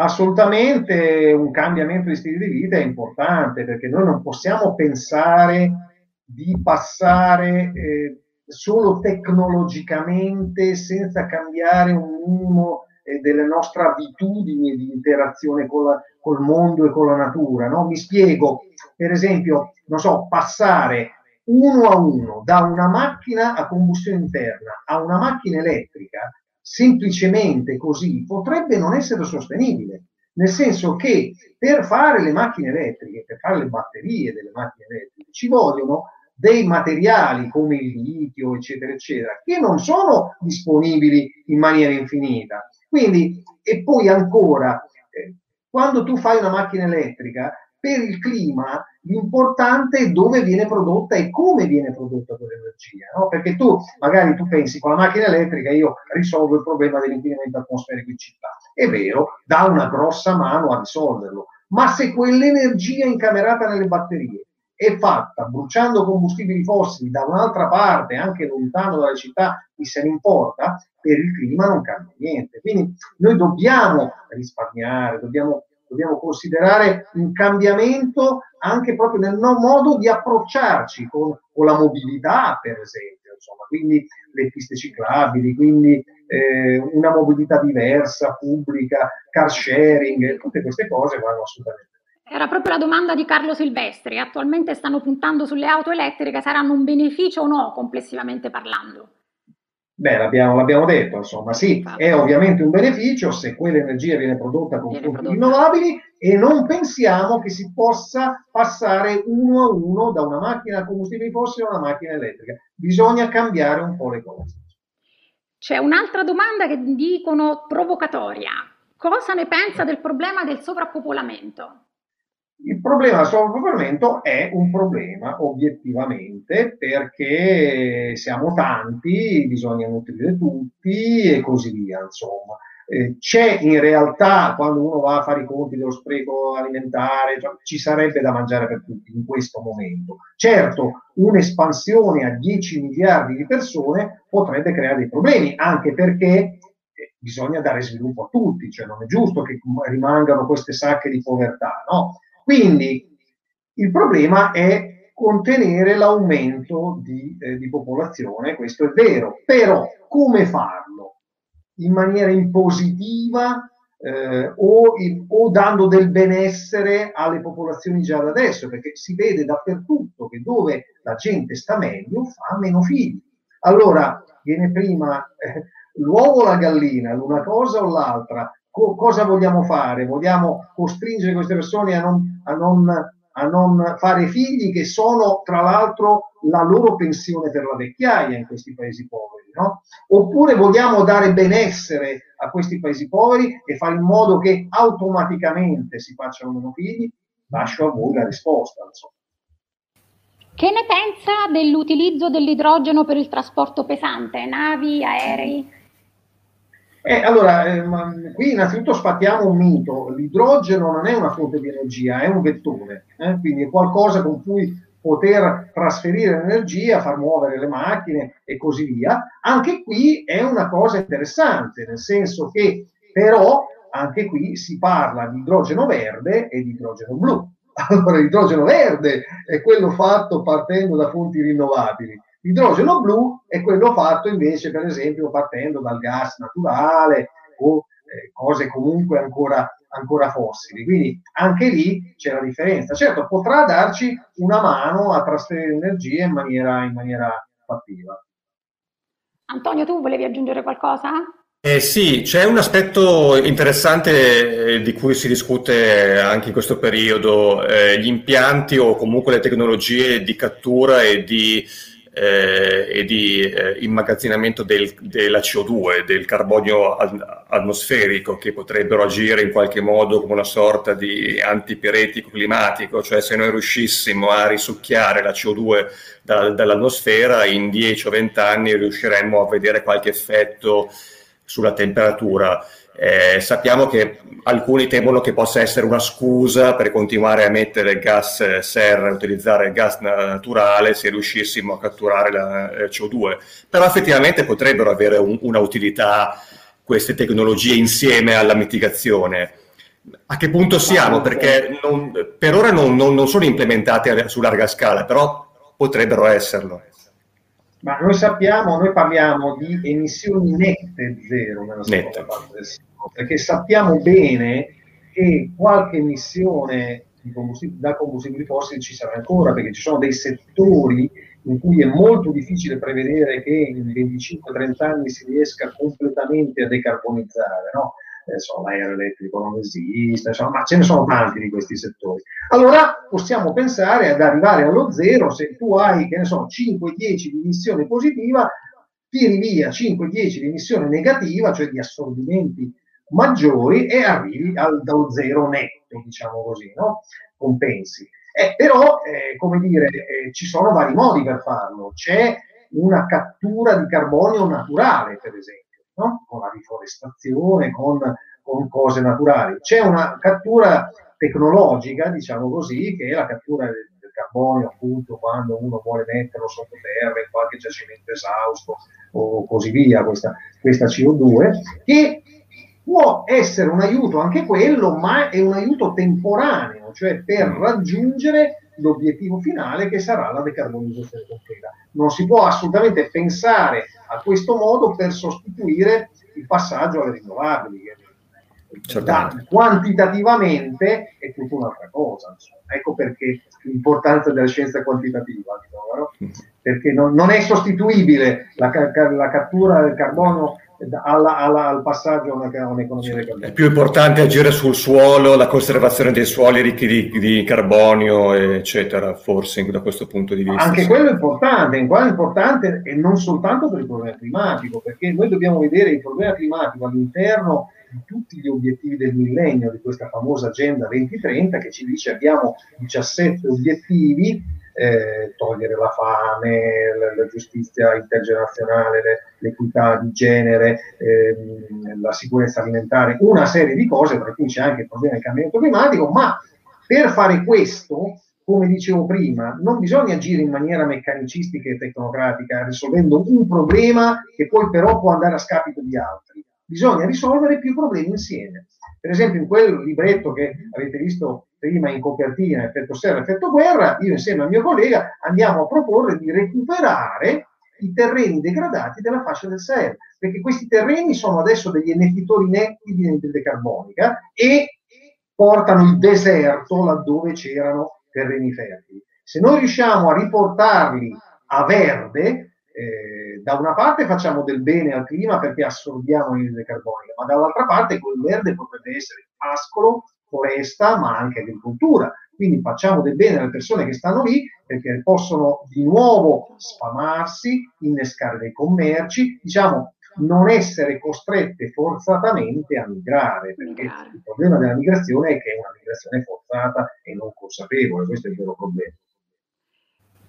assolutamente un cambiamento di stile di vita è importante perché noi non possiamo pensare di passare eh, solo tecnologicamente senza cambiare un minimo eh, delle nostre abitudini di interazione con la, col mondo e con la natura. No? Mi spiego, per esempio, non so, passare uno a uno da una macchina a combustione interna a una macchina elettrica semplicemente così potrebbe non essere sostenibile, nel senso che per fare le macchine elettriche, per fare le batterie delle macchine elettriche, ci vogliono dei materiali come il litio, eccetera, eccetera, che non sono disponibili in maniera infinita. Quindi, e poi ancora, eh, quando tu fai una macchina elettrica, per il clima l'importante è dove viene prodotta e come viene prodotta quell'energia, no? perché tu magari tu pensi con la macchina elettrica io risolvo il problema dell'inquinamento atmosferico in città, è vero, dà una grossa mano a risolverlo, ma se quell'energia incamerata nelle batterie è fatta bruciando combustibili fossili da un'altra parte, anche lontano dalle città, chi se ne importa, per il clima non cambia niente. Quindi noi dobbiamo risparmiare, dobbiamo dobbiamo considerare un cambiamento anche proprio nel modo di approcciarci con, con la mobilità, per esempio, insomma, quindi le piste ciclabili, quindi eh, una mobilità diversa, pubblica, car sharing, tutte queste cose vanno assolutamente. Era proprio la domanda di Carlo Silvestri. Attualmente stanno puntando sulle auto elettriche, saranno un beneficio o no complessivamente parlando? Beh, l'abbiamo, l'abbiamo, detto, insomma, sì, è ovviamente un beneficio se quell'energia viene prodotta con fonti rinnovabili e non pensiamo che si possa passare uno a uno da una macchina a combustibili fossili a una macchina elettrica. Bisogna cambiare un po' le cose. C'è un'altra domanda che dicono provocatoria. Cosa ne pensa del problema del sovrappopolamento? Il problema del sovrappopolamento è un problema obiettivamente perché siamo tanti, bisogna nutrire tutti e così via, insomma. Eh, c'è in realtà, quando uno va a fare i conti dello spreco alimentare, cioè, ci sarebbe da mangiare per tutti in questo momento. Certo, un'espansione a 10 miliardi di persone potrebbe creare dei problemi, anche perché eh, bisogna dare sviluppo a tutti, cioè non è giusto che rimangano queste sacche di povertà, no? Quindi il problema è contenere l'aumento di, eh, di popolazione, questo è vero, però come farlo? In maniera impositiva eh, o, o, dando del benessere alle popolazioni già da adesso, perché si vede dappertutto che dove la gente sta meglio fa meno figli. Allora viene prima eh, l'uovo o la gallina, l'una cosa o l'altra, co- cosa vogliamo fare? Vogliamo costringere queste persone a non, a, non, a non fare figli che sono tra l'altro la loro pensione per la vecchiaia in questi paesi poveri, no? Oppure vogliamo dare benessere a questi paesi poveri e fare in modo che automaticamente si facciano meno figli? Lascio a voi la risposta. Insomma. Che ne pensa dell'utilizzo dell'idrogeno per il trasporto pesante, navi, aerei? Eh, allora, eh, qui innanzitutto sfattiamo un mito, l'idrogeno non è una fonte di energia, è un vettore, eh? quindi è qualcosa con cui poter trasferire l'energia, far muovere le macchine e così via. Anche qui è una cosa interessante, nel senso che però anche qui si parla di idrogeno verde e di idrogeno blu. *laughs* Allora, l'idrogeno verde è quello fatto partendo da fonti rinnovabili. L'idrogeno blu è quello fatto invece, per esempio, partendo dal gas naturale o eh, cose comunque ancora, ancora fossili. Quindi anche lì c'è la differenza. Certo, potrà darci una mano a trasferire energia in maniera, in maniera fattiva. Antonio, tu volevi aggiungere qualcosa? Eh sì, c'è un aspetto interessante eh, di cui si discute anche in questo periodo, eh, gli impianti o comunque le tecnologie di cattura e di, eh, e di eh, immagazzinamento del, della CO2, del carbonio atmosferico, che potrebbero agire in qualche modo come una sorta di antipiretico climatico, cioè se noi riuscissimo a risucchiare la CO2 da, dall'atmosfera, in 10 o 20 anni riusciremmo a vedere qualche effetto sulla temperatura. Eh, sappiamo che alcuni temono che possa essere una scusa per continuare a mettere gas eh, serra, utilizzare gas naturale se riuscissimo a catturare la eh, CO2, però effettivamente potrebbero avere un, una utilità queste tecnologie insieme alla mitigazione. A che punto siamo? Perché non, per ora non, non, non sono implementate su larga scala, però potrebbero esserlo. Ma noi sappiamo, noi parliamo di emissioni nette zero nella seconda parte del perché sappiamo bene che qualche emissione combustibili, da combustibili fossili ci sarà ancora, perché ci sono dei settori in cui è molto difficile prevedere che in 25-30 anni si riesca completamente a decarbonizzare, no? Adesso l'aereo elettrico non esiste, insomma, ma ce ne sono tanti di questi settori. Allora possiamo pensare ad arrivare allo zero se tu hai, che ne so, 5-10 di emissione positiva, tiri via 5-10 di emissione negativa, cioè di assorbimenti maggiori e arrivi al, dallo zero netto, diciamo così, no? Compensi. Eh, però, eh, come dire, eh, ci sono vari modi per farlo. C'è una cattura di carbonio naturale, per esempio no? con la riforestazione, con, con cose naturali. C'è una cattura tecnologica, diciamo così, che è la cattura del, del carbonio, appunto, quando uno vuole metterlo sottoterra in qualche giacimento esausto o così via, questa, questa CO2, che può essere un aiuto anche quello, ma è un aiuto temporaneo, cioè per raggiungere l'obiettivo finale che sarà la decarbonizzazione completa. Non si può assolutamente pensare a questo modo per sostituire il passaggio alle rinnovabili. Da, quantitativamente è tutta un'altra cosa. Insomma. Ecco perché l'importanza della scienza quantitativa, diciamo, no? Mm. perché non, non, è sostituibile la, la cattura del carbonio alla, alla, al passaggio a, una, un'economia decarbonizzata. È più importante agire sul suolo, la conservazione dei suoli ricchi di, di, carbonio, eccetera, forse da questo punto di vista. Anche sì. quello è importante, in è importante e non soltanto per il problema climatico, perché noi dobbiamo vedere il problema climatico all'interno di tutti gli obiettivi del millennio, di questa famosa Agenda 2030 che ci dice abbiamo 17 obiettivi eh, togliere la fame, la, la giustizia intergenerazionale, le, l'equità di genere, ehm, la sicurezza alimentare, una serie di cose, tra cui c'è anche il problema del cambiamento climatico, ma per fare questo, come dicevo prima, non bisogna agire in maniera meccanicistica e tecnocratica, risolvendo un problema che poi però può andare a scapito di altri. Bisogna risolvere più problemi insieme. Per esempio, in quel libretto che avete visto prima in copertina, effetto serra, effetto guerra, io insieme al mio collega andiamo a proporre di recuperare i terreni degradati della fascia del Sahel, perché questi terreni sono adesso degli emettitori netti di anidride carbonica e portano il deserto laddove c'erano terreni fertili. Se noi riusciamo a riportarli a verde, eh, da una parte facciamo del bene al clima perché assorbiamo l'anidride carbonica, ma dall'altra parte quel verde potrebbe essere pascolo foresta, ma anche agricoltura. Quindi facciamo del bene alle persone che stanno lì perché possono di nuovo sfamarsi, innescare dei commerci, diciamo non essere costrette forzatamente a migrare, perché il problema della migrazione è che è una migrazione forzata e non consapevole, questo è il vero problema.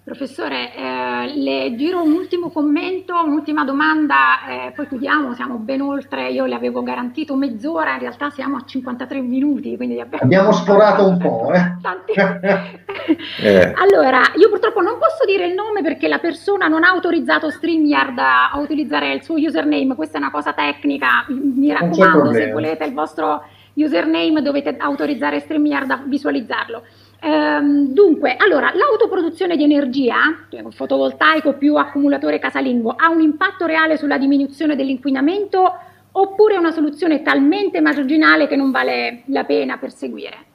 Professore, eh, le giro un ultimo commento, un'ultima domanda, eh, poi chiudiamo, siamo ben oltre, io le avevo garantito mezz'ora, in realtà siamo a 53 minuti. Quindi abbiamo, abbiamo sforato un po'. Eh. Tanti... *laughs* eh. Allora, io purtroppo non posso dire il nome perché la persona non ha autorizzato StreamYard a utilizzare il suo username, questa è una cosa tecnica, mi raccomando, se volete il vostro username dovete autorizzare StreamYard a visualizzarlo. Ehm, dunque, allora, l'autoproduzione di energia, fotovoltaico più accumulatore casalingo, ha un impatto reale sulla diminuzione dell'inquinamento oppure è una soluzione talmente marginale che non vale la pena perseguire?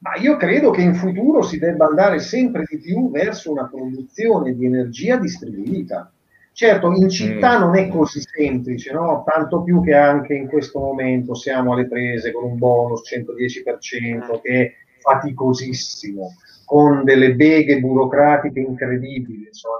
Ma io credo che in futuro si debba andare sempre di più verso una produzione di energia distribuita. Certo, in città mm. non è così semplice, no? tanto più che anche in questo momento siamo alle prese con un bonus 110% che faticosissimo, con delle beghe burocratiche incredibili. Insomma.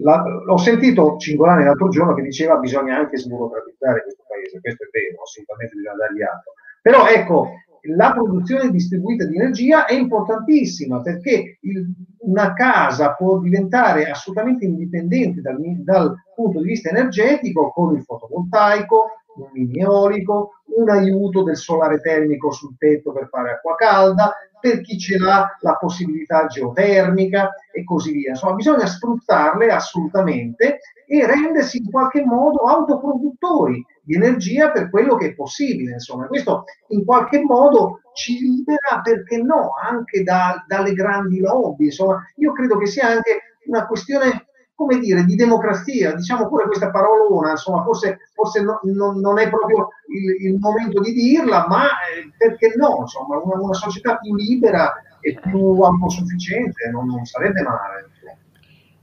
La, l'ho sentito Cingolani l'altro giorno che diceva bisogna anche sburocratizzare questo paese, questo è vero, assolutamente bisogna dargli atto. Però ecco, la produzione distribuita di energia è importantissima perché il, una casa può diventare assolutamente indipendente dal, dal, punto di vista energetico con il fotovoltaico, un mini eolico, un aiuto del solare termico sul tetto per fare acqua calda, per chi ce l'ha la possibilità geotermica e così via. Insomma, bisogna sfruttarle assolutamente e rendersi in qualche modo autoproduttori di energia per quello che è possibile. Insomma, questo in qualche modo ci libera, perché no, anche da, dalle grandi lobby. Insomma, io credo che sia anche una questione come dire, di democrazia, diciamo pure questa parolona, insomma, forse, forse no, non, non, è proprio il, il, momento di dirla, ma eh, perché no, insomma, una, una, società più libera e più autosufficiente non, non sarebbe male.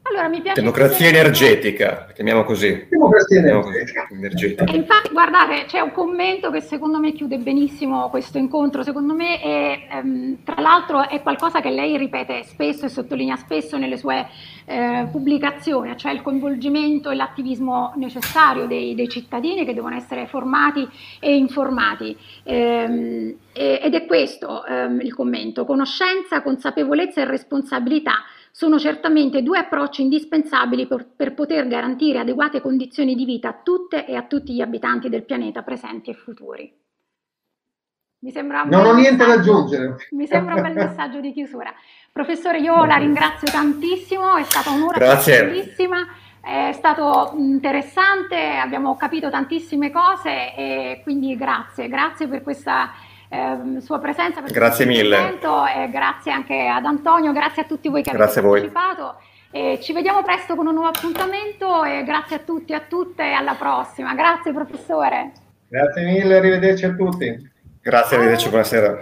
Allora, mi piace Democrazia energetica, chiamiamo così. Democrazia energetica. energetica. E infatti, guardate, c'è un commento che secondo me chiude benissimo questo incontro. Secondo me, è, ehm, tra l'altro, è qualcosa che lei ripete spesso e sottolinea spesso nelle sue eh, pubblicazioni, cioè il coinvolgimento e l'attivismo necessario dei, dei, cittadini che devono essere formati e informati. Ehm, ed è questo ehm, il commento: conoscenza, consapevolezza e responsabilità sono certamente due approcci indispensabili per, per, poter garantire adeguate condizioni di vita a tutte e a tutti gli abitanti del pianeta presenti e futuri. Mi sembra non ho niente da aggiungere. Mi sembra un bel messaggio di chiusura. Professore, io la ringrazio tantissimo, è stata un'ora Grazie. bellissima. È stato interessante, abbiamo capito tantissime cose e quindi grazie, grazie per questa eh, sua presenza. Per grazie mille. E grazie anche ad Antonio, grazie a tutti voi che grazie avete partecipato. E ci vediamo presto con un nuovo appuntamento e grazie a tutti e a tutte e alla prossima. Grazie professore. Grazie mille, arrivederci a tutti. Grazie, arrivederci, buonasera.